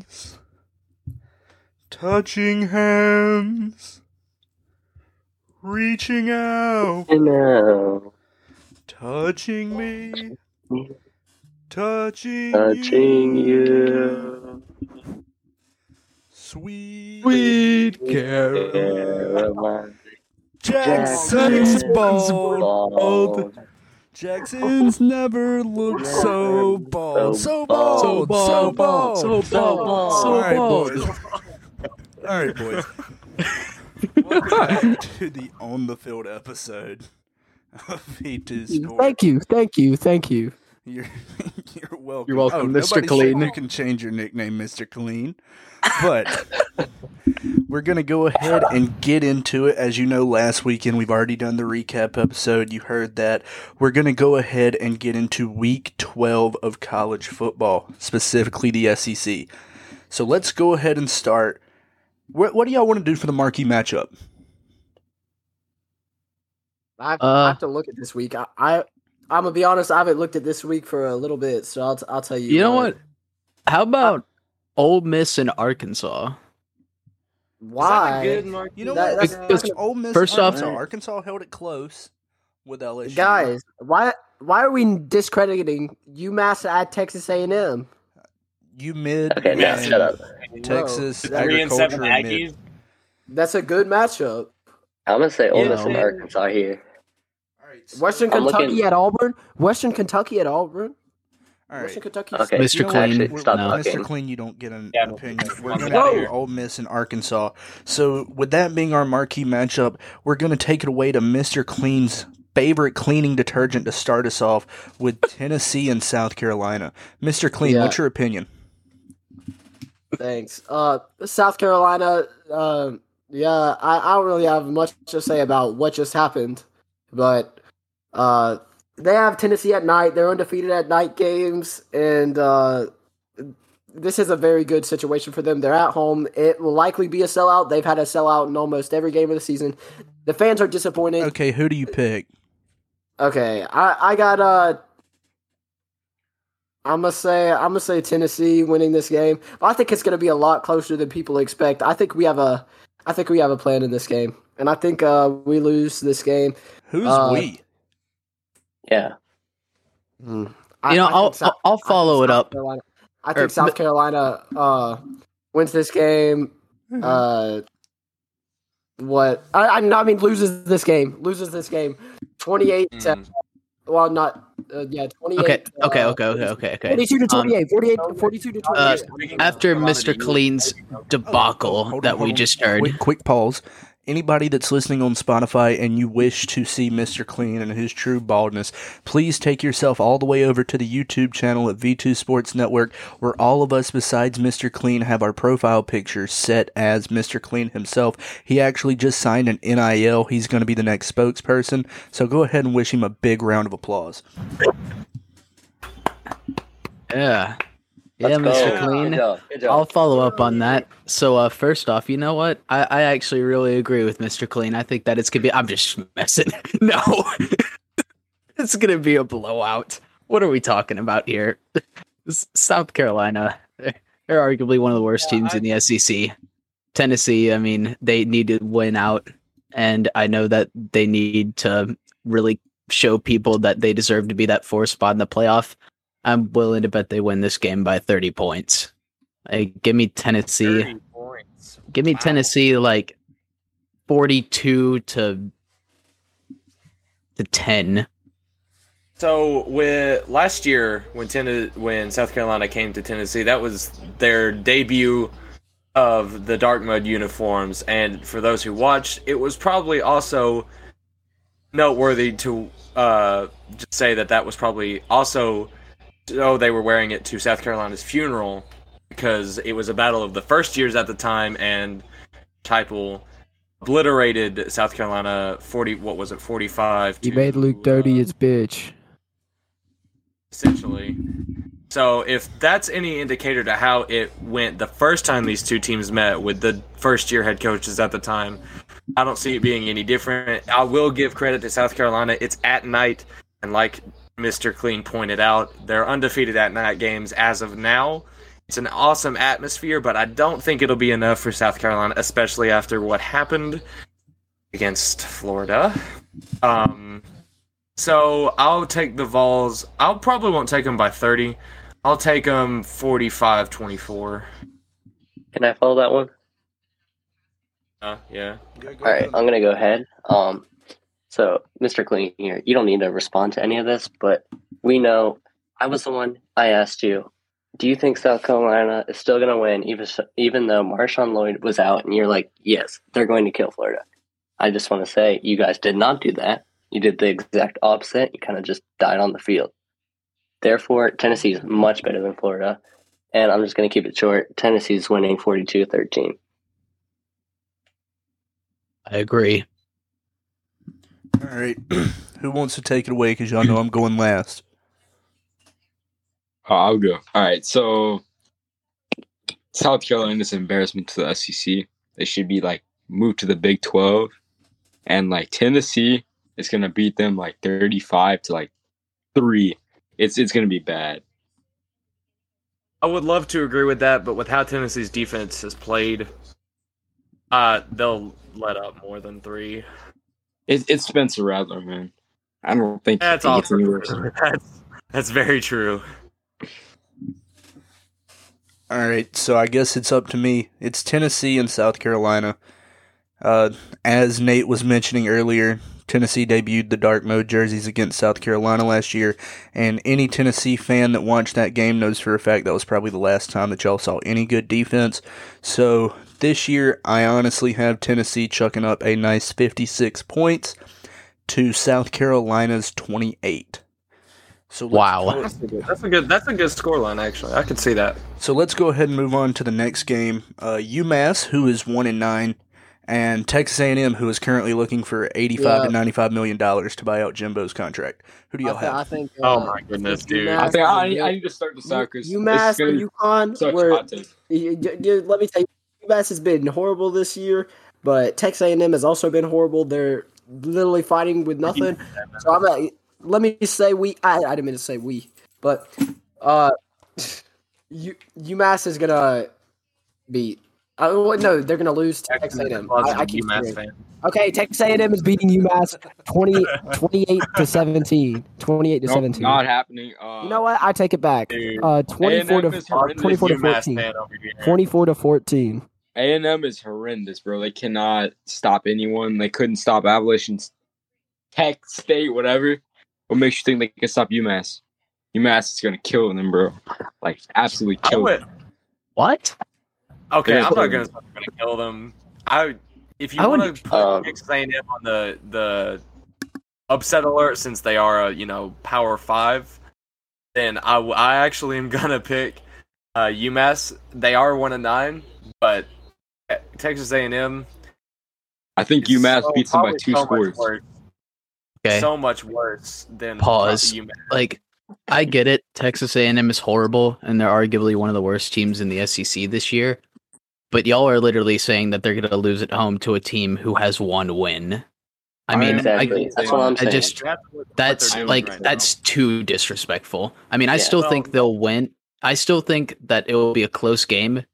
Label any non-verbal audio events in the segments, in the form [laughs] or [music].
wings, touching hands, reaching out, I know. touching me, touching, Touching you. Sweet, Sweet Caroline. Caroline. Jackson's bald. Bald. Jackson's never looked so bald. So bald. So bald. So bald. So bald. So All right, bald. boys. All right, boys. [laughs] Welcome back to the on the field episode of V2 Thank you, thank you, thank you. You're, [laughs] you're welcome. You're welcome, Oh, Mr. nobody Clean. You can change your nickname, Mr. Clean. But [laughs] we're going to go ahead and get into it. As you know, last weekend we've already done the recap episode. You heard that. We're going to go ahead and get into week 12 of college football, specifically the SEC. So let's go ahead and start. What, what do y'all want to do for the marquee matchup? I have, Uh, I have to look at this week. I, I I'm gonna be honest. I haven't looked at this week for a little bit, so I'll t- I'll tell you. You know what? How about Ole Miss and Arkansas? Why? You know That- what? that's- Because Ole Miss, first off- Arkansas, Arkansas held it close with LSU. Guys, why why are we discrediting UMass at Texas A&M? you mid Okay, now shut up. Texas Whoa, Three and seven agriculture mid. Aggies. That's a good matchup. I'm gonna say Ole Miss Yeah. and Arkansas here. All right, so- Western I'm Kentucky looking- at Auburn. Western Kentucky at Auburn. All right. Western Kentucky. Okay, Mr. You Clean. Actually, stop no. Mr. Clean, you don't get an Yeah, opinion. [laughs] We're I'm going to hear Ole Miss and Arkansas. So, with that being our marquee matchup, we're going to take it away to Mr. Clean's favorite cleaning detergent to start us off with [laughs] Tennessee and South Carolina. Mr. Clean, Yeah. what's your opinion? Thanks. Uh, South Carolina. Uh, yeah, I, I don't really have much to say about what just happened, but uh, they have Tennessee at night. They're undefeated at night games, and uh, this is a very good situation for them. They're at home. It will likely be a sellout. They've had a sellout in almost every game of the season. The fans are disappointed. Okay, who do you pick? Okay, I I got uh I'm gonna say I'm gonna say Tennessee winning this game. I think it's gonna be a lot closer than people expect. I think we have a I think we have a plan in this game, and I think uh we lose this game. Who's Uh, we? Yeah. I, You know, I think I'll South- I'll follow it South up. Carolina- I Or- think South Carolina uh wins this game. Mm-hmm. Uh, what I I, I mean loses this game. Loses this game. Twenty eight. Mm. Well, not uh, yeah. Twenty eight. Okay, okay, okay, okay, okay, okay. 42 to Um, 28, 48, 42 to 28. Uh, After Mr. Clean's debacle Hold on, that we just heard, Quick, quick pause. Anybody that's listening on Spotify and you wish to see Mr. Clean and his true baldness, please take yourself all the way over to the YouTube channel at V2 Sports Network, where all of us besides Mr. Clean have our profile pictures set as Mr. Clean himself. He actually just signed an NIL. He's going to be the next spokesperson. So go ahead and wish him a big round of applause. yeah, Let's yeah, go. Mr. Good Clean. job. Good job. I'll follow up on that. So, uh, first off, you know what? I, I actually really agree with Mr. Clean. I think that it's gonna be. I'm just messing. [laughs] no, [laughs] it's gonna be a blowout. What are we talking about here? South Carolina. They're arguably one of the worst teams in the SEC. Tennessee. I mean, they need to win out, and I know that they need to really show people that they deserve to be that four spot in the playoff. I'm willing to bet they win this game by 30 points. Hey, give me Tennessee. Give me Wow. Tennessee like 42 to to 10. So with last year when Ten- when South Carolina came to Tennessee, that was their debut of the dark mode uniforms, and for those who watched, it was probably also noteworthy to uh, just say that that was probably also oh they were wearing it to South Carolina's funeral because it was a battle of the first years at the time, and Heupel obliterated South Carolina forty what was it forty five. You made Luke dirty as bitch. essentially. So if that's any indicator to how it went the first time these two teams met with the first year head coaches at the time, I don't see it being any different. I will give credit to South Carolina. It's at night, and like Mr. Clean pointed out, they're undefeated at night games as of now. It's an awesome atmosphere, but I don't think it'll be enough for South Carolina, especially after what happened against Florida. Um, so I'll take the Vols. I'll probably won't take them by 30. I'll take them 45 24. Can I follow that one? Uh, yeah. All right, I'm gonna go ahead. Um, so Mr. Clean here, you don't need to respond to any of this, but we know I was the one I asked you. Do you think South Carolina is still gonna win, even even though Marshawn Lloyd was out? And you're like, yes, they're going to kill Florida. I just want to say you guys did not do that. You did the exact opposite. You kind of just died on the field. Therefore, Tennessee is much better than Florida. And I'm just going to keep it short. Tennessee's winning 42 13. I agree. All right. [clears throat] Who wants to take it away? Because y'all know I'm going last. Oh, I'll go. All right. So South Carolina's an embarrassment to the SEC. They should be like moved to the Big Twelve, and like Tennessee is gonna beat them like thirty-five to like three. It's it's gonna be bad. I would love to agree with that, but with how Tennessee's defense has played, uh, they'll let up more than three. It, it's Spencer Rattler, man. I don't think That's it gets any awesome. [laughs] That's, that's very true. All right, so I guess it's up to me. It's Tennessee and South Carolina. Uh, as Nate was mentioning earlier, Tennessee debuted the dark mode jerseys against South Carolina last year, and any Tennessee fan that watched that game knows for a fact that was probably the last time that y'all saw any good defense. So this year, I honestly have Tennessee chucking up a nice 56 points to South Carolina's 28. So Wow. That's a good. That's a good. That's a good scoreline. Actually, I could see that. So let's go ahead and move on to the next game. Uh, UMass, who is one and nine, and Texas A&M, who is currently looking for eighty-five Yeah. to ninety-five million dollars to buy out Jimbo's contract. Who do y'all I, th- I have? think. Oh uh, my goodness, dude. UMass I think I, is need- a I good- need to start the out because UMass and UConn such were. hot y- y- y- let me tell you, UMass has been horrible this year, but Texas A&M has also been horrible. They're literally fighting with nothing. So I'm. At, let me say we. I, I didn't mean to say we, but uh, [sighs] U, UMass is gonna beat. Uh, well, no, they're gonna lose to Texas A&M. I, I keep UMass fan. Okay, Texas A&M is beating UMass 20, [laughs] 28 to 17. 28 to Nope, 17. not happening. Uh, you know what? I take it back. Dude, Uh, 24 A&M to is uh, 24 to 14. fan over here. 24 to 14. A and M is horrendous, bro. They cannot stop anyone. They couldn't stop Appalachian Tech State, whatever. What makes you think they can stop UMass? UMass is gonna kill them, bro. Like absolutely kill would. them. What? Okay, I'm not gonna. gonna kill them. I. If you want to put Texas A&M on the the upset alert, since they are a you know Power Five, then I I actually am gonna pick uh, UMass. They are one and nine, but uh, Texas A&M. I think is UMass so- beats them by two so scores. worse- Okay. So much worse than Pause. UMass. like I get it. Texas A&M is horrible, and they're arguably one of the worst teams in the SEC this year. But y'all are literally saying that they're going to lose at home to a team who has one win. I mean, Exactly. I, That's what I'm I saying. just That's what- what that's they're doing like right that's too disrespectful. I mean, I Yeah. still Well- think they'll win. I still think that it will be a close game,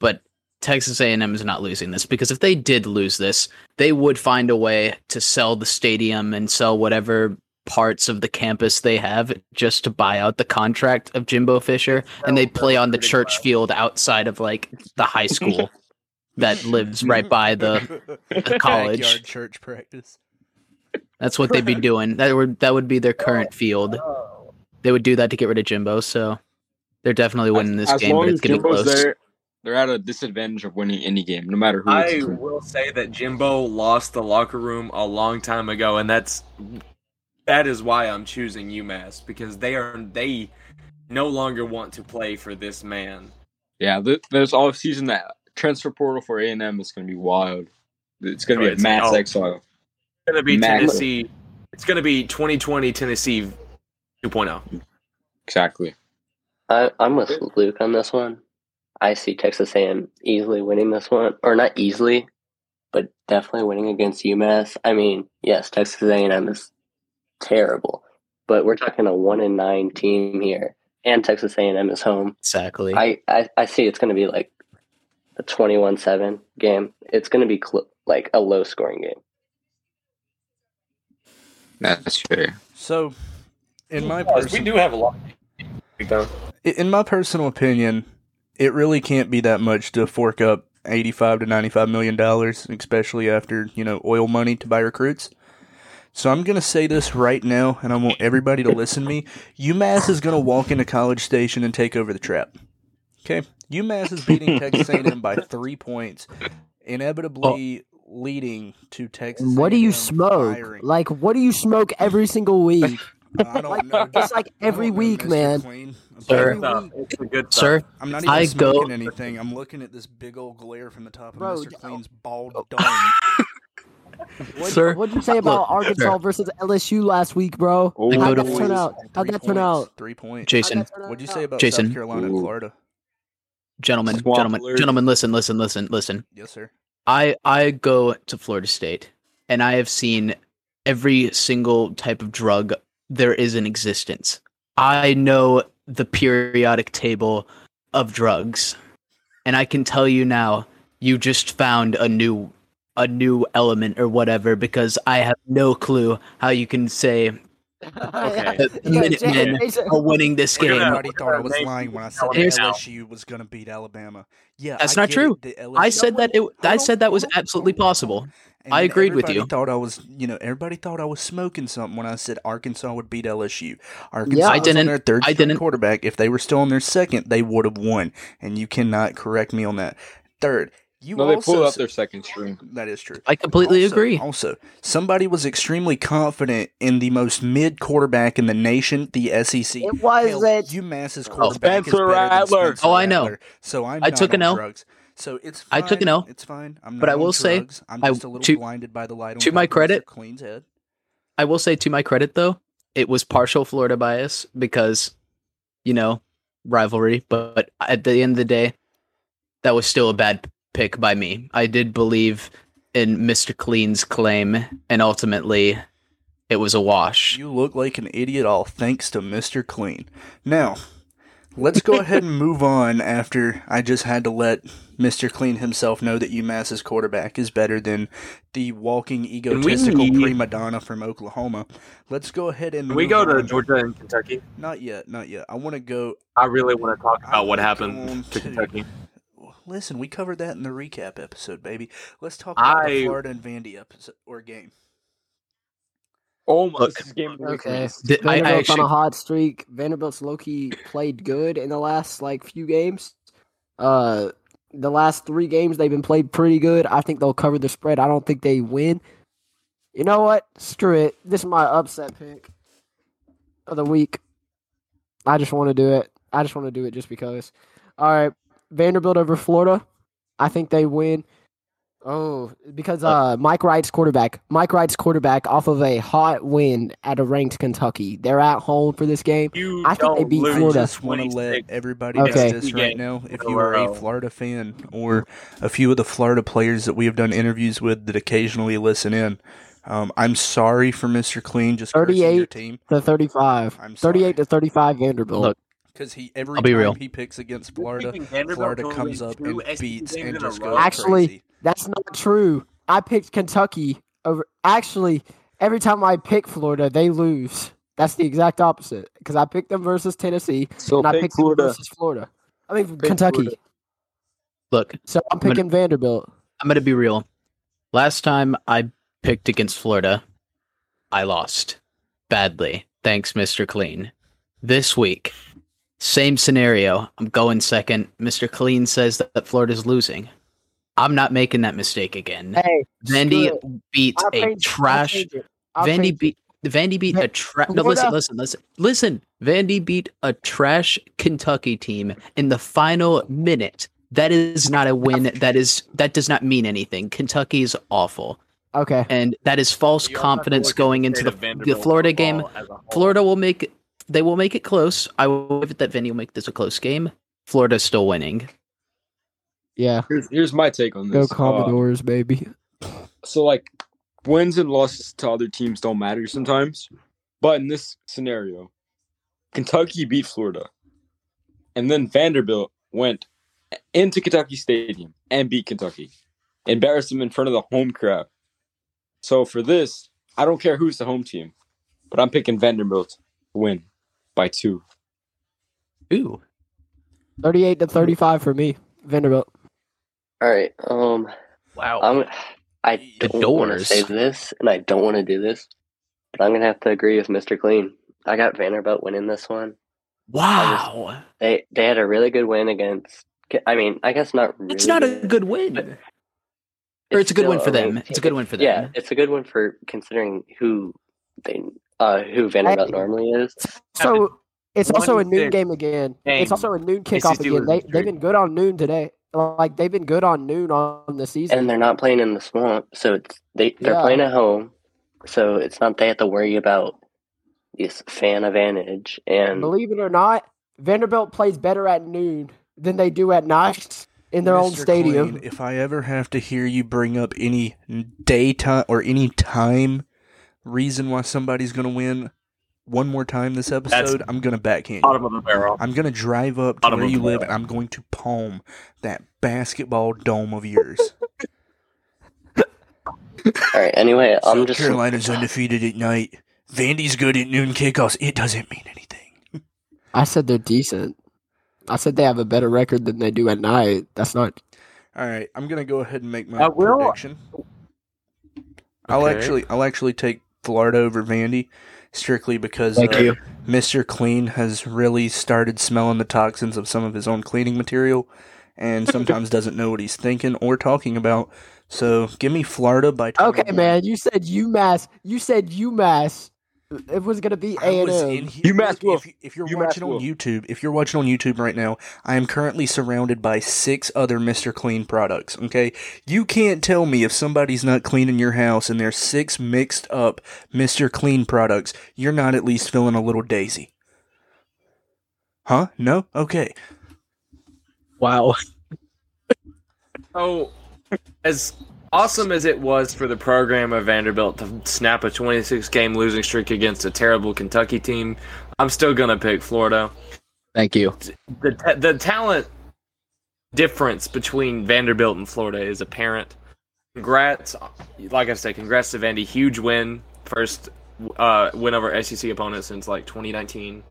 but Texas A&M is not losing this because if they did lose this, they would find a way to sell the stadium and sell whatever parts of the campus they have just to buy out the contract of Jimbo Fisher and they play on the church field outside of like the high school that lives right by the the [laughs] college. Backyard church practice. That's what they'd be [laughs] doing. That would that would be their current oh, field. They would do that to get rid of Jimbo, so they're definitely winning this as game, long but as it's gonna be Jimbo's close. there, they're at a disadvantage of winning any game, no matter who. I it's will say that Jimbo lost the locker room a long time ago, and that's that is why I'm choosing UMass because they are they no longer want to play for this man. yeah, th- there's all season that transfer portal for A and M is going to be wild. It's going to Oh, be a mass oh. exile. It's gonna be Max. Tennessee. It's gonna be 2020 Tennessee oh. 2.0. Exactly. I, I'm with Luke on this one. I see Texas A&M easily winning this one, or not easily, but definitely winning against UMass. I mean, yes, Texas A&M is terrible, but we're talking a one in nine team here, and Texas A&M is home. Exactly. I, I, I see it's going to be like a 21-7 game. It's going to be cl- like a low scoring game. That's fair. So, in my Because person- we do have a lot. Though. I- in my personal opinion, it really can't be that much to fork up eighty-five to ninety-five million dollars, especially after you know oil money to buy recruits. So I'm gonna say this right now, and I want everybody to listen to me. UMass is gonna walk into College Station and take over the trap. Okay, UMass is beating [laughs] Texas A&M by three points, inevitably oh. leading to Texas. What do you A&M smoke? firing. Like, what do you smoke every single week? I don't [laughs] know. It's like every don't know, week, man. Clean. Sir. Every Stuff. week. It's the good stuff. I'm not even I go- smoking anything. I'm looking at this big old glare from the top of Bro, Mr. Clean's bald oh. dome. [laughs] What, Sir, What'd you say about look, Arkansas sir. versus LSU last week, bro? Oh, I How'd that to- turn out? How'd Three that turn points. out? Three points. Jason, How'd that turn What'd you say about Jason. South Carolina and Florida? gentlemen, Swamp gentlemen, alert. gentlemen, listen, listen, listen, listen. Yes, sir. I I go to Florida State and I have seen every single type of drug there is in existence. I know the periodic table of drugs. And I can tell you now, you just found a new a new element or whatever because I have no clue how you can say Okay. [laughs] the Minutemen Jason- are winning this game. gonna- Everybody thought I was lying when I said Here's. LSU was going to beat Alabama. Yeah, That's I not true. it, I said that it I Hold said that was absolutely hold on, hold possible. And I agreed with you. Thought I was, you know, everybody thought I was smoking something when I said Arkansas would beat LSU. Arkansas Yeah. I was on didn't- their third I didn't- quarterback. If they were still on their second, they would have won. And you cannot correct me on that. Third, you No, they also pulled up their second string. That is true. I completely Also- agree. Also, somebody was extremely confident in the most mid quarterback in the nation, the SEC. It was Hell, that- UMass's oh. quarterback is Spencer better than Rattler. Spencer Oh, I know. Rattler. So I'm I not took an on L. drugs. So it's I fine. took an L. It's fine. I'm not But I on will say. I'm just a little to- blinded by the light on to my top of Mr. credit- Clean's head. I will say to my credit though, it was partial Florida bias because, you know, rivalry. But at the end of the day, that was still a bad pick by me. I did believe in Mr. Clean's claim, and ultimately, it was a wash. You look like an idiot, all thanks to Mr. Clean. Now, let's go ahead and move on after I just had to let Mr. Clean himself know that UMass's quarterback is better than the walking egotistical need- prima donna from Oklahoma. Let's go ahead and Can we move go to. Georgia and Kentucky? Not yet, not yet. I want to go. I really want to talk I about what happened to to- Kentucky. Listen, we covered that in the recap episode, baby. Let's talk about the Florida and Vandy episode or game. Oh my! Look. game of the week. Okay. Did- I, I Vanderbilt's on a hot streak. Vanderbilt's low key played good in the last like few games. Uh, the last three games they've been played pretty good. I think they'll cover the spread. I don't think they win. You know what? Screw it. This is my upset pick of the week. I just want to do it. I just want to do it just because. All right, Vanderbilt over Florida. I think they win. Oh, because uh, Mike Wright's quarterback. Mike Wright's quarterback off of a hot win at a ranked Kentucky. They're at home for this game. You I think they don't beat lose I Florida. just want to let 26. everybody Okay. know this right now. If you are a. Florida fan or a few of the Florida players that we have done interviews with that occasionally listen in, um, I'm sorry for Mr. Clean just cursing your 38. team To 35. I'm sorry. 38 to 35 Vanderbilt. Look, because he every I'll be time real. he picks against Florida, Florida comes up and SEC beats and in a just goes Actually, crazy. That's not true. I picked Kentucky over. Actually, every time I pick Florida, they lose. That's the exact opposite. Because I picked them versus Tennessee, So and I picked Florida. them versus Florida. I mean Pick Kentucky. Florida. look, So I'm gonna- picking Vanderbilt. I'm going to be real. Last time I picked against Florida, I lost badly. Thanks, Mr. Clean. This week, same scenario. I'm going second. Mr. Clean says that, that Florida's losing. I'm not making that mistake again. Hey, Vandy screw beat I'll a change- trash. change it. Vandy beat. Vandy beat a trash. No, listen, listen, listen, listen. Vandy beat a trash Kentucky team in the final minute. That is not a win. That is that does not mean anything. Kentucky is awful, Okay. and that is false You also have to confidence going into the, the Florida game. football as a whole. Florida will make. They will make it close. I will give it that Vandy will make this a close game. Florida's still winning. Yeah. Here's, here's my take on Go this. Uh, Commodores, baby. so like wins and losses to other teams don't matter sometimes, but in this scenario, Kentucky beat Florida. and then Vanderbilt went into Kentucky Stadium and beat Kentucky, embarrassed them in front of the home crowd. So for this, I don't care who's the home team, but I'm picking Vanderbilt to win by two. Ooh. 38 to 35 for me. Vanderbilt. All right. Um, Wow. I'm. I The don't want to say this, and I don't want to do this, but I'm gonna have to agree with Mr. Clean. I got Vanderbilt winning this one. wow. They they had a really good win against. I mean, I guess not. Really It's not a good win. Or it's a good win for them. ranked It's a good win for them. Yeah, it's a good win for considering who they uh who Vanderbilt Hey. normally is. So it's also a noon game again. game. It's also a noon kickoff again. They, they've been good on noon today. Like they've been good on noon on the season. and they're not playing in the swamp, so it's they they're Yeah. playing at home, so it's not they have to worry about this fan advantage. And Believe it or not, Vanderbilt plays better at noon than they do at night in their own stadium. Clean, if I ever have to hear you bring up any daytime or any time reason why somebody's going to win one more time this episode, I'm going to backhand you. Bottom of the barrel. I'm going to drive up to Bottom where you live and I'm going to palm that basketball dome of yours. [laughs] all right, anyway, I'm South just Carolina's undefeated at night. Vandy's good at noon kickoffs. It doesn't mean anything. I said they're decent. I said they have a better record than they do at night. That's not. All right, I'm gonna go ahead and make my I will- prediction. I'll actually, I'll actually take Florida over Vandy, strictly because Thank uh, you. Mr. Clean has really started smelling the toxins of some of his own cleaning material, and sometimes [laughs] doesn't know what he's thinking or talking about. So give me Florida by. Okay, 21. man. You said UMass. You said UMass. It was gonna be A and was in M. UMass Wolf. If, you- if you're UMass watching on YouTube, if you're watching on YouTube right now, I am currently surrounded by six other Mr. Clean products. Okay, you can't tell me if somebody's not cleaning your house and there's six mixed up Mr. Clean products. You're not at least feeling a little daisy. Huh? No? Okay. Wow. [laughs] oh, as awesome as it was for the program of Vanderbilt to snap a 26 game losing streak against a terrible Kentucky team, I'm still going to pick Florida. Thank you. The, the talent difference between Vanderbilt and Florida is apparent. Congrats, like I said, congrats to Vandy. Huge win. First uh, win over SEC opponent since like 2019.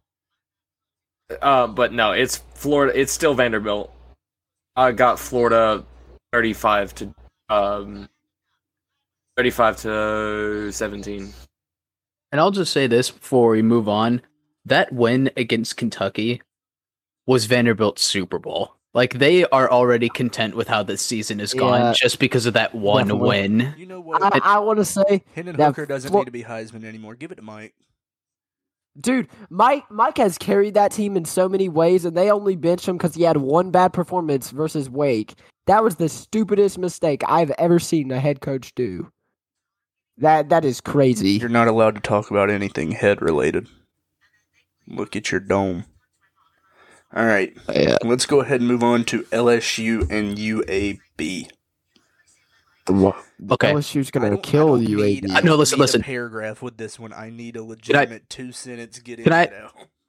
Uh, but no, it's Florida. It's still Vanderbilt. I got Florida 35 to um 35 to 17. And I'll just say this before we move on. That win against Kentucky was Vanderbilt's Super Bowl. Like they are already content with how this season has gone Yeah, just because of that one definitely. win. You know what? I, I want to say, Hendon that Hooker doesn't Flo- need to be Heisman anymore. Give it to Mike. Dude, Mike Mike has carried that team in so many ways, and they only benched him because he had one bad performance versus Wake. That was the stupidest mistake I've ever seen a head coach do. That that is crazy. You're not allowed to talk about anything head related. Look at your dome. All right, Yeah. let's go ahead and move on to LSU and UAB. Okay. LSU's I gonna kill I you. Need, I No, don't listen, need listen. A paragraph with this one. I need a legitimate two sentence. Get in Can I-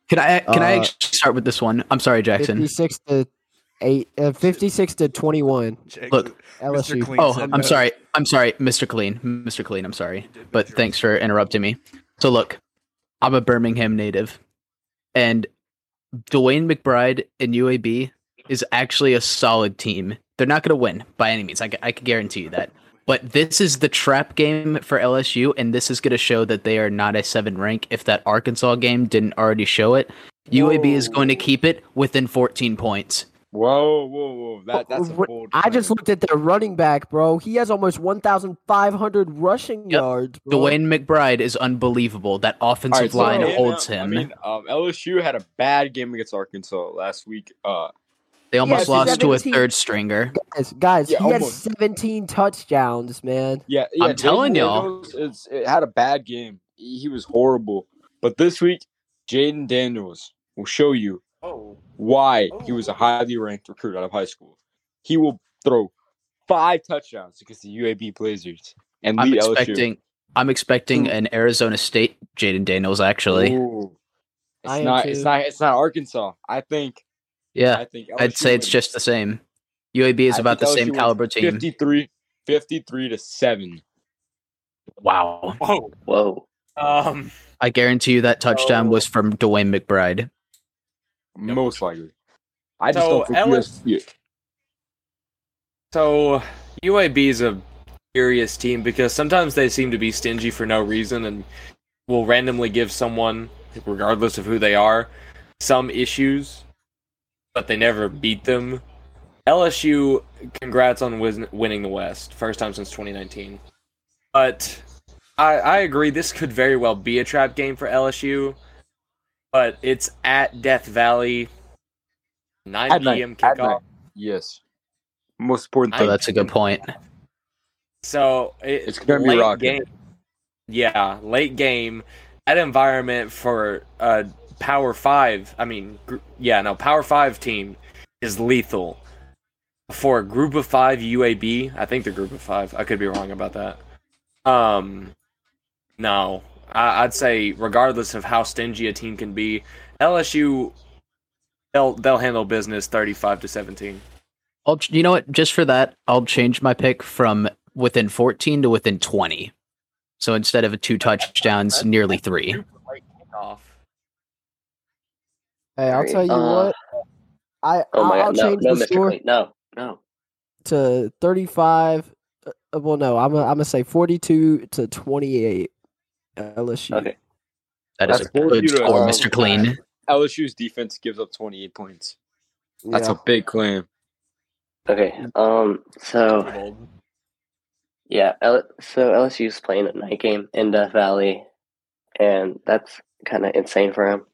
Can I can I Uh, actually start with this one? I'm sorry, Jackson. Fifty-six to eight. Uh, Fifty-six to twenty-one. Check Look. LSU. Clean Oh, I'm no. sorry. I'm sorry, Mr. Clean. Mr. Clean, I'm sorry. But thanks for interrupting me. So look, I'm a Birmingham native, and DeWayne McBride in UAB is actually a solid team. They're not going to win by any means. I, I can guarantee you that. But this is the trap game for LSU, and this is going to show that they are not a seven rank. If that Arkansas game didn't already show it, UAB is going to keep it within 14 points. Whoa, whoa, whoa! That that's a bold. I just looked at their running back, bro. He has almost 1,500 rushing Yep. yards. Bro. DeWayne McBride is unbelievable. That offensive Alright, so line yeah, holds I him. mean, um, LSU had a bad game against Arkansas last week. Uh, they almost Yeah, lost to a third stringer. Guys, guys Yeah, he had almost. 17 touchdowns, man. yeah, yeah. I'm telling y'all. Daniels is, it had a bad game. He, he was horrible. But this week, Jayden Daniels will show you Oh. why he was a oh. highly ranked recruit out of high school. He will throw five touchdowns against the UAB Blazers and I'm lead LSU. expecting. I'm expecting hmm. an Arizona State Jayden Daniels. Actually, Ooh. It's am not. It's not. It's not Arkansas. I think Yeah, I think I'd say it's just the same. UAB is I about the same caliber team. 53, 53 to seven. Wow. Whoa. Whoa. Um. I guarantee you that touchdown So- was from DeWayne McBride. Most likely. I just So, don't think LS USC So UAB is a curious team because sometimes they seem to be stingy for no reason and will randomly give someone, regardless of who they are, some issues, but they never beat them. LSU, congrats on win- winning the West, first time since 2019. But I, I agree, this could very well be a trap game for LSU, but it's at Death Valley, 9 At p.m. at kickoff. Yes. Most important I- So oh, that's a good point. So it, It's gonna be late rocking. game. Yeah, late game. That environment for a Power Five. I mean, gr- yeah, no, Power Five team is lethal. For a Group of Five UAB, I think the Group of Five. I could be wrong about that. Um, no, I, I'd say regardless of how stingy a team can be, LSU. They'll they'll handle business thirty-five to seventeen. I'll, you know what? Just for that, I'll change my pick from within 14 to within 20. So instead of a two touchdowns, nearly three. Super late kickoff. Hey, I'll tell you Uh, what. I Oh my I'll god. No, change no, the Mr. score Clean. No, no. to 35. uh, well, no, I'm gonna I'm gonna say 42 to 28. LSU. Okay. That is That's a good 40 to score, um, Mr. Clean. [laughs] LSU's defense gives up 28 points. That's Yeah. a big claim. Okay. Um. So yeah. L- so LSU's playing a night game in Death Valley, and that's kind of insane for him.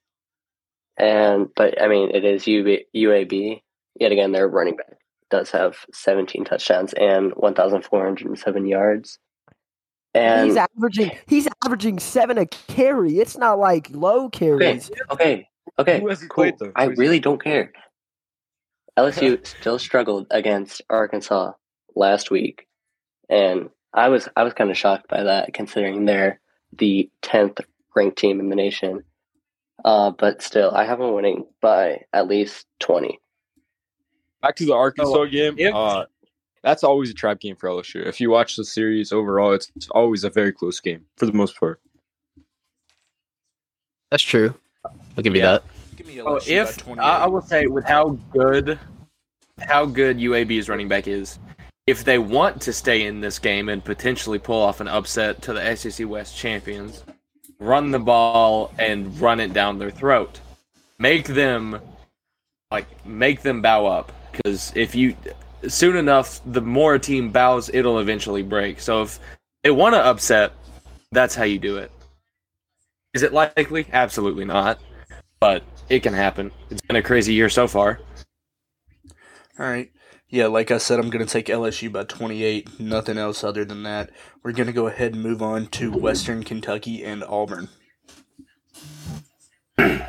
And but I mean, it is UB- UAB. Yet again, their running back does have 17 touchdowns and 1,407 yards. And he's averaging he's averaging seven a carry. It's not like low carries. Okay, okay, Who has he cool. played. I Who is he- really don't care. LSU [laughs] still struggled against Arkansas last week, and I was I was kind of shocked by that, considering they're the tenth ranked team in the nation. Uh, but still, I have them winning by at least twenty. Back to the Arkansas So, game. if- uh, that's always a trap game for LSU. If you watch the series overall, it's always a very close game for the most part. That's true. I'll give you Yeah. that. Give me Oh, if I, I will say with how good how good UAB's running back is, if they want to stay in this game and potentially pull off an upset to the SEC West champions, run the ball and run it down their throat. Make them like make them bow up because if you soon enough the more a team bows it'll eventually break. So if they want to upset, that's how you do it. Is it likely? Absolutely not. But it can happen. It's been a crazy year so far. All right. Yeah, like I said, I'm going to take LSU by 28. Nothing else other than that. We're going to go ahead and move on to Western Kentucky and Auburn. [clears throat]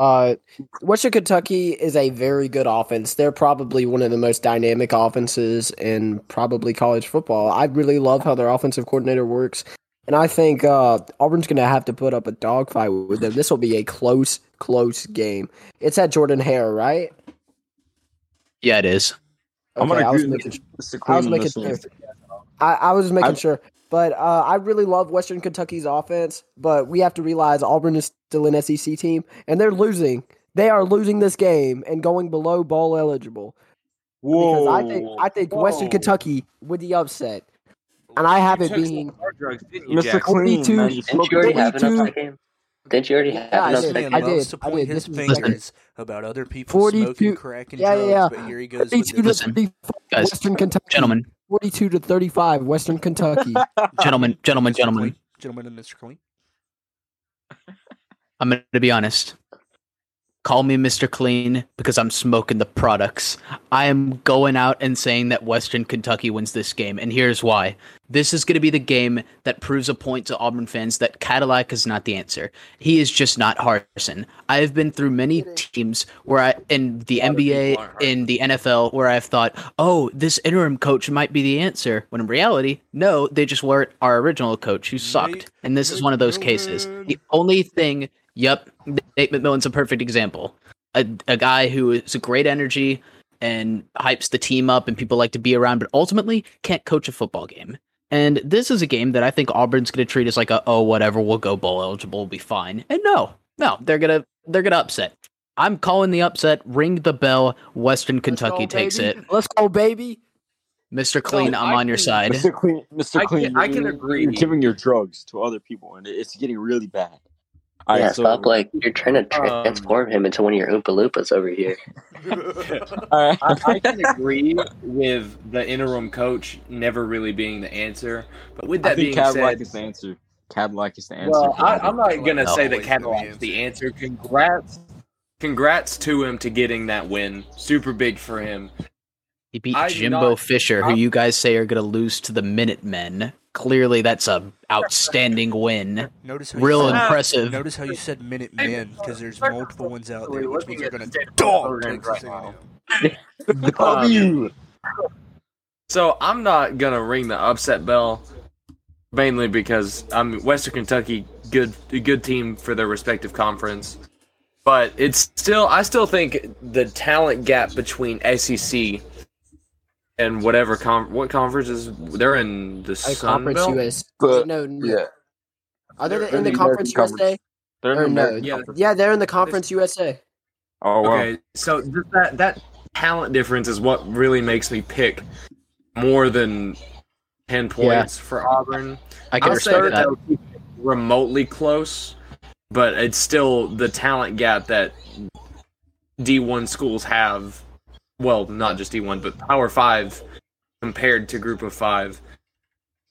Uh, Western Kentucky is a very good offense. They're probably one of the most dynamic offenses in probably college football. I really love how their offensive coordinator works, and I think uh, Auburn's going to have to put up a dogfight with them. This will be a close, close game. It's at Jordan Hare, right? Yeah, it is. I'm gonna I was making with Mr. I was making sure. I, I was making I'm- sure. But uh, I really love Western Kentucky's offense. But we have to realize Auburn is still an SEC team, and they're losing. They are losing this game and going below bowl eligible. Because I think I think Western Kentucky with the upset, and I have You it being drugs, you, Mr. Jackson? Clean, 42 man, you Didn't smoked you already have an 42. Upset? Didn't you already have Yeah, I an This did. upset man game? I did. loves to I point did. his This was- fingers about other people 42 smoking crack and Yeah, drugs, yeah, yeah. but here he goes with to. Listen, 35 guys, Western Kentucky. Gentlemen, 42 to 35 Western Kentucky. gentlemen, gentlemen, Mr. gentlemen. Clean. Gentlemen and Mr. Clean. I'm going to be honest. Call me Mr. Clean because I'm smoking the products. I am going out and saying that Western Kentucky wins this game, and here's why. This is going to be the game that proves a point to Auburn fans that Cadillac is not the answer. He is just not Harson. I have been through many teams where I, in the lot of people NBA, in the NFL, where I've thought, oh, this interim coach might be the answer. When in reality, no, they just weren't our original coach who sucked. And this is one of those cases. The only thing Yep, Nate McMillan's a perfect example. a, a guy who is a great energy and hypes the team up and people like to be around, but ultimately can't coach a football game. And this is a game that I think Auburn's going to treat as like a oh whatever we'll go bowl eligible we'll be fine. And no, no, they're gonna they're gonna upset. I'm calling the upset. Ring the bell. Western Let's Kentucky go, takes baby. it. Let's go, baby. Mr. Clean, I'm I on your side. Mr. Clean, Mr. I can- Clean, I can agree. You're giving your drugs to other people, and it's getting really bad. All right, yeah, so, stop like you're trying to Um, transform him into one of your Oompa Loompas over here. all right. [laughs] [laughs] I, I can agree with the interim coach never really being the answer, but with I that think being Cadillac said, is the answer. Cadillac is the answer. well, I, I'm not gonna say that Cadillac Cadillac's the the answer. Congrats, congrats to him to getting that win. Super big for him. He beat I Jimbo not- Fisher, who I'm- you guys say are going to lose to the Minutemen. Clearly, that's a [laughs] outstanding win. Notice how Real said, impressive. Notice how you said Minute Men because there's multiple ones out there, We're which means they're gonna the state of dog Texas right A&M. [laughs] [laughs] So I'm not gonna ring the upset bell, mainly because I'm Western Kentucky, good good team for their respective conference. But it's still, I still think the talent gap between SEC and whatever com- what conferences they're in the A Sun conference Belt. US. But- no, no. Yeah, Are they They're in in the the conference American USA? they're in the no? Yeah. Conference. Yeah, they're in the conference USA. Oh wow. Okay, so that that talent difference is what really makes me pick more than ten points for Auburn. I can I'll say respect that that. they'll remotely close, but it's still the talent gap that D1 schools have. Well, not just D1, but Power Five compared to Group of Five.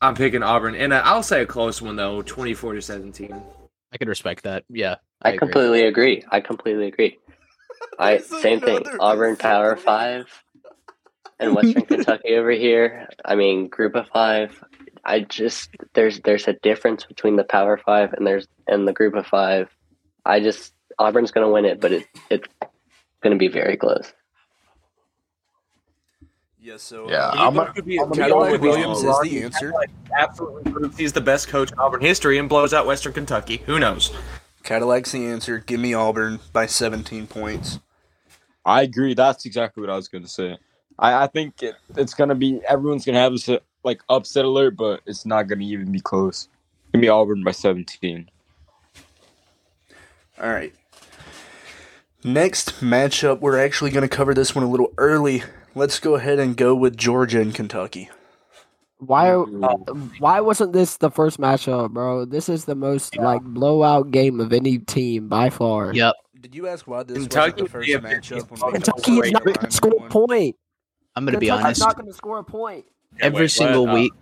I'm picking Auburn, and I'll say a close one though, 24 to 17. I can respect that. Yeah. I, I agree. completely agree. I completely agree. [laughs] I same thing. Auburn [laughs] Power Five and Western [laughs] Kentucky over here. I mean, Group of Five. I just there's there's a difference between the Power Five and there's and the Group of Five. I just Auburn's going to win it, but it it's going to be very close. Yes, so Yeah, uh, I'm Either gonna- could be- I'm gonna Cadillac go with Williams is the answer. Cadillac Absolutely proves he's the best coach in Auburn history and blows out Western Kentucky. Who knows? Cadillac's the answer. Give me Auburn by 17 points. I agree. That's exactly what I was going to say. I, I think it, it's going to be everyone's going to have this like upset alert, but it's not going to even be close. Give me Auburn by 17. All right. Next matchup, we're actually going to cover this one a little early. Let's go ahead and go with Georgia and Kentucky. Why? Are, why wasn't this the first matchup, bro? This is the most like blowout game of any team by far. Yep. Did you ask why this Kentucky wasn't the first would be a matchup? When Kentucky is not going to score a point. I'm going to be honest. Kentucky's honest. not going to score a point. Every wait, single what? Uh, week.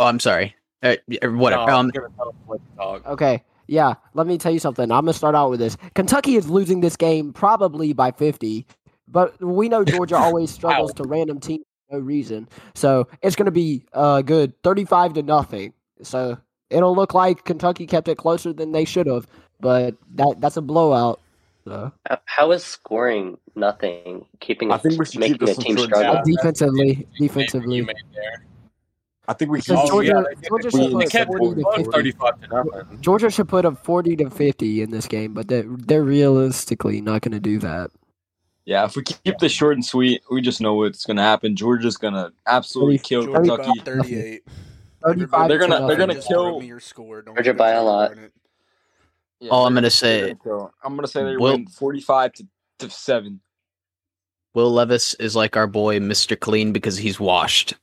Oh, I'm sorry. Uh, whatever. no, um, gonna tell him what to talk. Okay, yeah. Let me tell you something. I'm gonna start out with this. Kentucky is losing this game probably by 50, but we know Georgia [laughs] always struggles to random teams for no reason. So it's gonna be uh good, 35 to nothing. So it'll look like Kentucky kept it closer than they should have, but that that's a blowout. So How- How is scoring nothing keeping I a, think we should making keep a team short. struggle? Yeah. defensively, defensively. I think we So should. Georgia, yeah, Georgia should put They kept 40 to 50. 35 to nothing. Georgia should put up 40 to 50 in this game, but they're, they're realistically not going to do that. Yeah, if we keep this short and sweet, we just know what's going to happen. Georgia's going to absolutely kill Georgia Kentucky. by 38. 35 They're gonna- they're gonna kill- your score. Don't Georgia by a lot. hard on it. Yeah, All I'm gonna say- gonna. I'm going to say they Will- win 45 to, to 7. Will Levis is like our boy, Mr. Clean, because he's washed.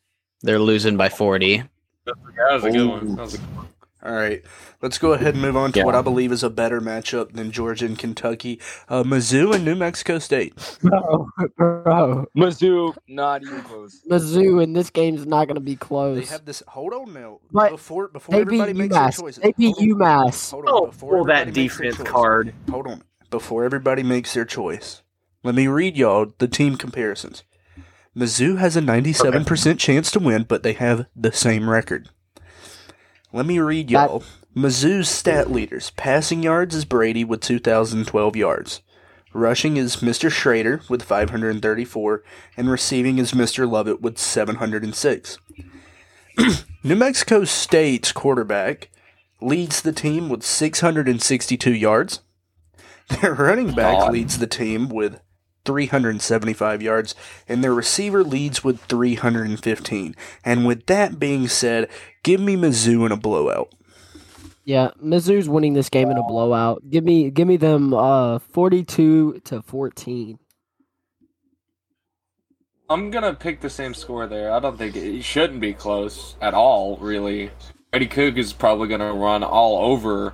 They're losing by 40. That was a good one. That was a good one. All right, let's go ahead and move on to Yeah. what I believe is a better matchup than Georgia and Kentucky. Uh, Mizzou and New Mexico State. Bro, [laughs] bro. Mizzou, not even close. Mizzou in this game's not going to be close. They have this. Hold on now. But before before They beat everybody makes their UMass. choices. They beat hold UMass. Hold on. Oh, before pull that everybody makes their defense card. Hold on. Before everybody makes their choice, let me read y'all the team comparisons. Mizzou has a 97% chance to win, but they have the same record. Let me read y'all. Mizzou's stat leaders. Passing yards is Brady with 2,012 yards. Rushing is Mr. Schrader with 534, and receiving is Mr. Lovett with 706. [clears throat] New Mexico State's quarterback leads the team with 662 yards. [laughs] Their running back God. leads the team with 375 yards, and their receiver leads with 315. And with that being said, give me Mizzou in a blowout. Yeah, Mizzou's winning this game in a blowout. Give me give me them uh 42 to 14. I'm gonna pick the same score there. I don't think it, it shouldn't be close at all. Really, Eddie Cook is probably gonna run all over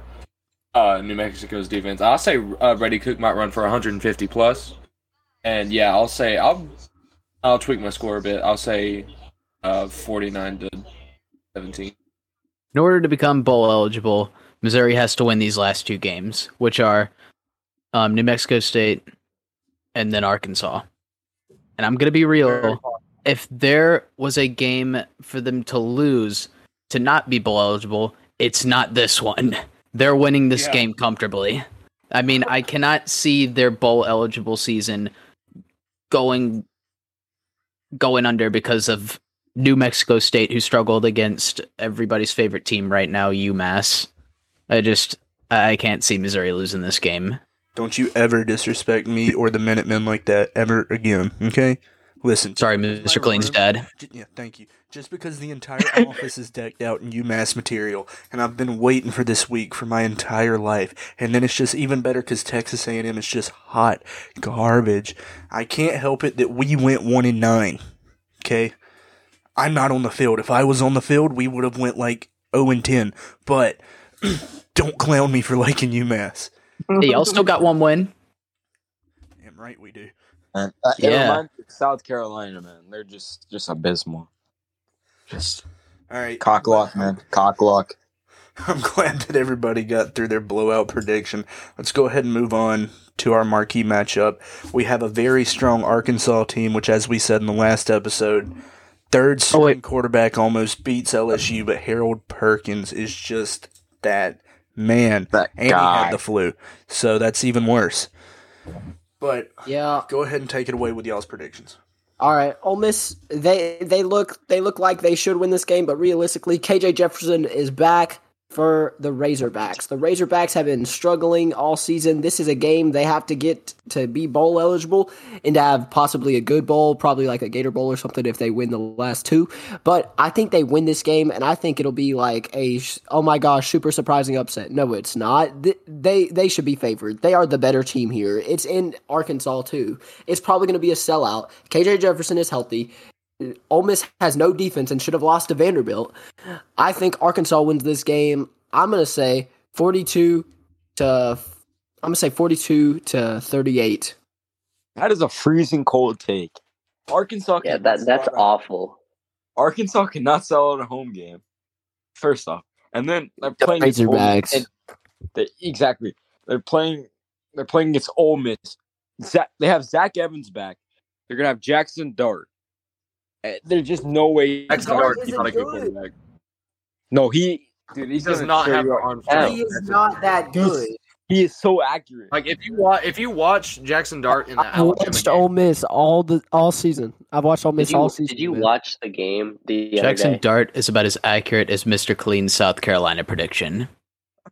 uh, New Mexico's defense. I'll say uh, Brady Cook might run for 150 plus, and yeah, I'll say I'll I'll tweak my score a bit. I'll say uh, 49 to 17. In order to become bowl eligible, Missouri has to win these last two games, which are um, New Mexico State and then Arkansas. And I'm going to be real. If there was a game for them to lose to not be bowl eligible, it's not this one. They're winning this Yeah. game comfortably. I mean, I cannot see their bowl eligible season going going under because of New Mexico State, who struggled against everybody's favorite team right now, UMass. I just I can't see Missouri losing this game. Don't you ever disrespect me or the Minutemen like that ever again, okay? Listen. Sorry, Mr. Clean's because my room- dad. Yeah, thank you. Just because the entire [laughs] office is decked out in UMass material, and I've been waiting for this week for my entire life, and then it's just even better because Texas A&M is just hot garbage. I can't help it that we went one in nine. Okay, I'm not on the field. If I was on the field, we would have went like zero and ten. But [clears throat] don't clown me for [laughs] liking UMass. Hey, y'all still got one win. Damn right we do. Uh, Yeah. reminds me of South Carolina, man. They're just just abysmal. Just All right, cocklock, man. Cocklock. [laughs] I'm glad that everybody got through their blowout prediction. Let's go ahead and move on to our marquee matchup. We have a very strong Arkansas team, which, as we said in the last episode, third Oh, string wait. quarterback almost beats LSU, but Harold Perkins is just that man. That And he guy. had the flu, so that's even worse. But Yeah. go ahead and take it away with y'all's predictions. All right, Ole Miss. They they look they look like they should win this game, but realistically, KJ Jefferson is back for the Razorbacks. The Razorbacks have been struggling all season. This is a game they have to get to be bowl eligible and to have possibly a good bowl, probably like a Gator Bowl or something if they win the last two. But I think they win this game, and I think it'll be like a oh my gosh, super surprising upset. No, it's not. They they should be favored. They are the better team here. It's in Arkansas too. It's probably going to be a sellout. KJ Jefferson is healthy. Ole Miss has no defense and should have lost to Vanderbilt. I think Arkansas wins this game. I'm going to say 42 to I'm going to say 42 to 38. That is a freezing cold take. Arkansas. Yeah, that that's sell out- awful. Arkansas cannot sell out a home game. First off, and then they're playing against Ole Razorbacks. They, exactly. They're playing. They're playing against Ole Miss. Zach, they have Zach Evans back. They're gonna have Jackson Dart. Uh, There's just no way. Jackson Dart Dart is isn't not a good good. quarterback. No, he. Dude, He he's does not have you arm strength. He is not that good. He is so accurate. Like if you watch if you watch Jackson Dart in the I Alabama watched game, Ole Miss all the all season. I've watched Ole Miss you, all season. did you man. watch the game the other Jackson day? Dart is about as accurate as Mr. Clean's South Carolina prediction.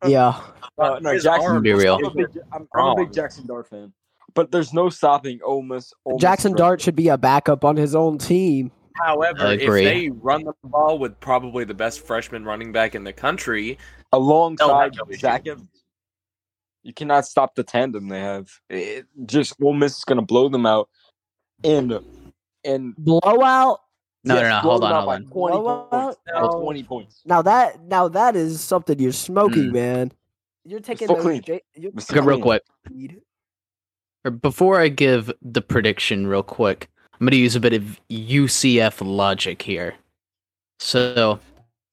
Yeah. Uh, no, his Jackson. arm Be real. I'm a big, I'm, I'm a big Jackson Dart fan, but there's no stopping Ole Miss. Ole Miss Jackson from- Dart should be a backup on his own team. However, if they run the ball with probably the best freshman running back in the country, alongside They'll Zach Evans. You cannot stop the tandem they have. It, just Ole Miss is gonna blow them out, and and Blowout. No, yes, no, no, blow hold on, out hold on. Twenty Blowout? points. By Twenty points. Now that now that is something you're smoking, Mm. man. You're taking So those clean. J- you're Mr. Real quick. Before I give the prediction real quick, I'm going to use a bit of UCF logic here. So,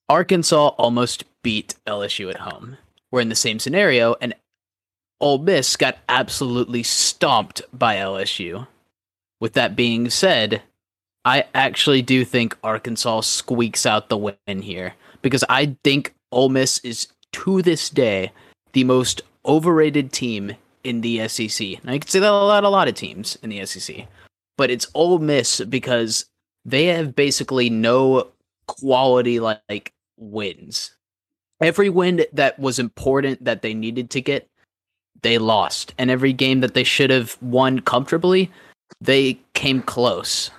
Arkansas almost beat LSU at home. We're in the same scenario, and Ole Miss got absolutely stomped by LSU. With that being said, I actually do think Arkansas squeaks out the win here because I think Ole Miss is to this day the most overrated team in the SEC. And I can say that about a lot of teams in the SEC, but it's Ole Miss because they have basically no quality like wins. Every win that was important that they needed to get, they lost. And every game that they should have won comfortably, they came close.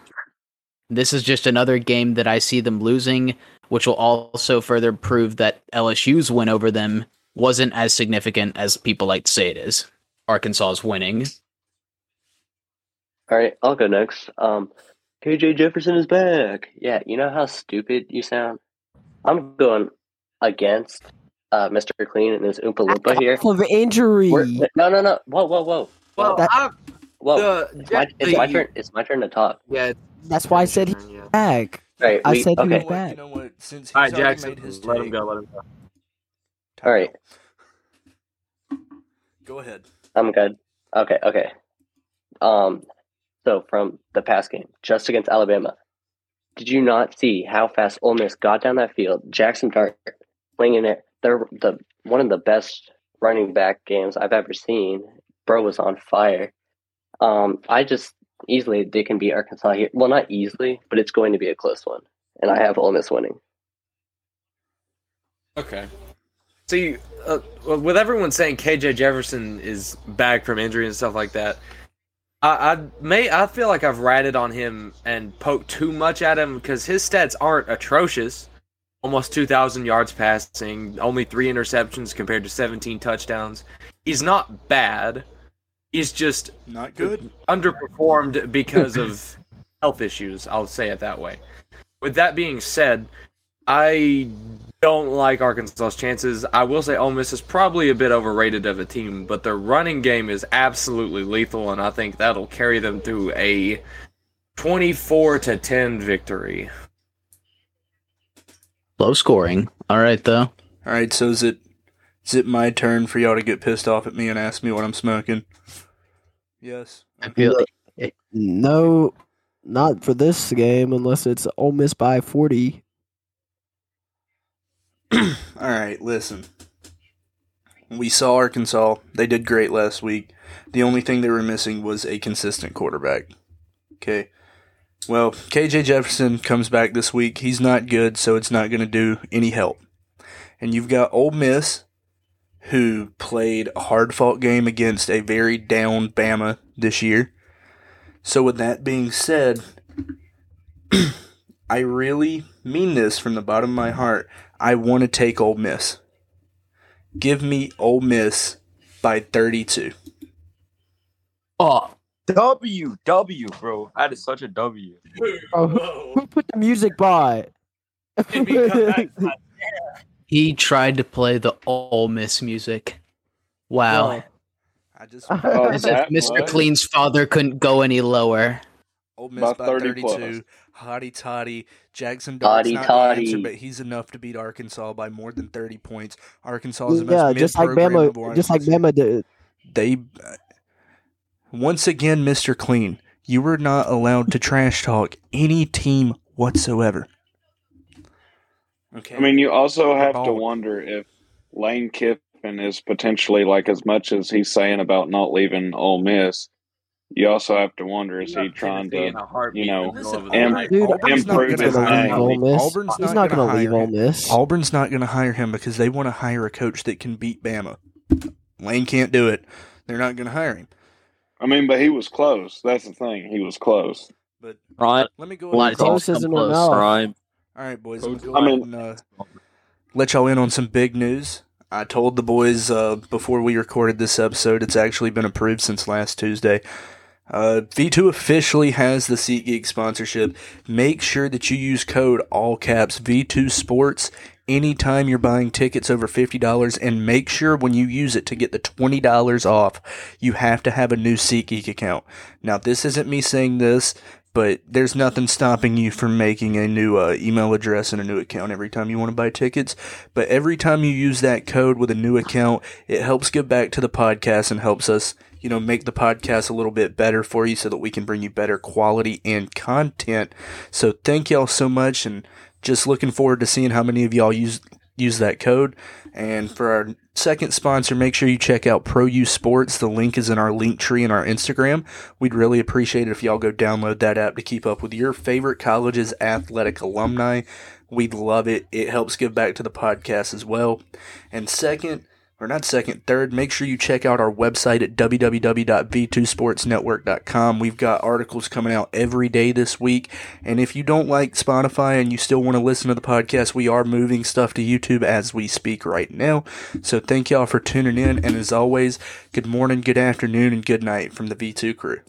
This is just another game that I see them losing, which will also further prove that LSU's win over them wasn't as significant as people like to say it is. Arkansas's winning. All right, I'll go next. Um, KJ Jefferson is back. Yeah, you know how stupid you sound. I'm going against uh, Mr. Clean and his Oompa Loompa here. Of injury. We're- no, no, no. Whoa, whoa, whoa. Well, That- Whoa. the, It's my, it's my turn. It's my turn to talk. Yeah, That's why I said he's yeah. back. All right, I we, said he was back. You know what? Since he's All right, Jackson, made his let him go. Let him go. All right, Go ahead. I'm good. Okay, okay. Um, so from the past game, just against Alabama, did you not see how fast Ole Miss got down that field? Jackson Dart swinging it. They're the one of the best running back games I've ever seen. Bro was on fire. Um, I just easily they can beat Arkansas here. Well, not easily, but it's going to be a close one, and I have Ole Miss winning. Okay. See, uh, with everyone saying KJ Jefferson is back from injury and stuff like that, I, I may I feel like I've ratted on him and poked too much at him because his stats aren't atrocious. Almost 2,000 yards passing, only three interceptions compared to 17 touchdowns. He's not bad. He's just Not good. underperformed because of [laughs] health issues. I'll say it that way. With that being said, I don't like Arkansas's chances. I will say Ole Miss is probably a bit overrated of a team, but their running game is absolutely lethal, and I think that'll carry them through a 24 to 10 victory. Low scoring. All right, though. All right. So is it is it my turn for y'all to get pissed off at me and ask me what I'm smoking? Yes. I feel like No, not for this game unless it's Ole Miss by 40. [clears throat] All right, listen. We saw Arkansas. They did great last week. The only thing they were missing was a consistent quarterback. Okay. Well, KJ Jefferson comes back this week. He's not good, so it's not going to do any help. And you've got Ole Miss, who played a hard fought game against a very down Bama this year. So, with that being said, [clears throat] I really mean this from the bottom of my heart. I want to take Ole Miss. Give me Ole Miss by 32. Oh, W W, bro. That is such a W. Oh, who, who put the music by? [laughs] he tried to play the Ole Miss music. Wow. Wow. I just Oh, [laughs] As if Mr. was- Clean's father couldn't go any lower. Ole Miss About by 30 32. Hotty toddy. Jackson Dart's Hotty not the answer, but he's enough to beat Arkansas by more than 30 points. Arkansas is the yeah, most just like mid-programmable Bama, just like. Bama did. They uh, once again, Mr. Clean, you were not allowed to trash talk any team whatsoever. Okay. I mean, you also have to wonder if Lane Kiffin is potentially like as much as he's saying about not leaving Ole Miss. You also have to wonder is he trying to you know, in the middle of the im- night. Dude, Auburn's not improve gonna his hire name? Ole Miss. Auburn's He's not not gonna leave hire Ole. Miss. Auburn's not going to hire him because they want to hire a coach that can beat Bama. Lane can't do it. They're not going to hire him. I mean, but he was close. That's the thing. He was close. But Prime. let me go. A lot ahead of and- teams Close come isn't close. enough. Prime. All right, boys. I'm Coach- gonna go I ahead mean- and uh, let y'all in on some big news. I told the boys uh, before we recorded this episode, it's actually been approved since last Tuesday. Uh, V2 officially has the SeatGeek sponsorship. Make sure that you use code all caps V2 Sports anytime you're buying tickets over $50 and make sure when you use it to get the $20 off, you have to have a new SeatGeek account. Now, this isn't me saying this, but there's nothing stopping you from making a new uh, email address and a new account every time you want to buy tickets. But every time you use that code with a new account, it helps give back to the podcast and helps us, you know, make the podcast a little bit better for you so that we can bring you better quality and content. So thank y'all so much and just looking forward to seeing how many of y'all use use that code. And for our second sponsor, make sure you check out Pro U Sports. The link is in our link tree in our Instagram. We'd really appreciate it if y'all go download that app to keep up with your favorite college's athletic alumni. We'd love it. It helps give back to the podcast as well. And second, or not second, third, make sure you check out our website at www.v2sportsnetwork.com. We've got articles coming out every day this week. And if you don't like Spotify and you still want to listen to the podcast, we are moving stuff to YouTube as we speak right now. So thank y'all for tuning in. And as always, good morning, good afternoon, and good night from the V2 crew.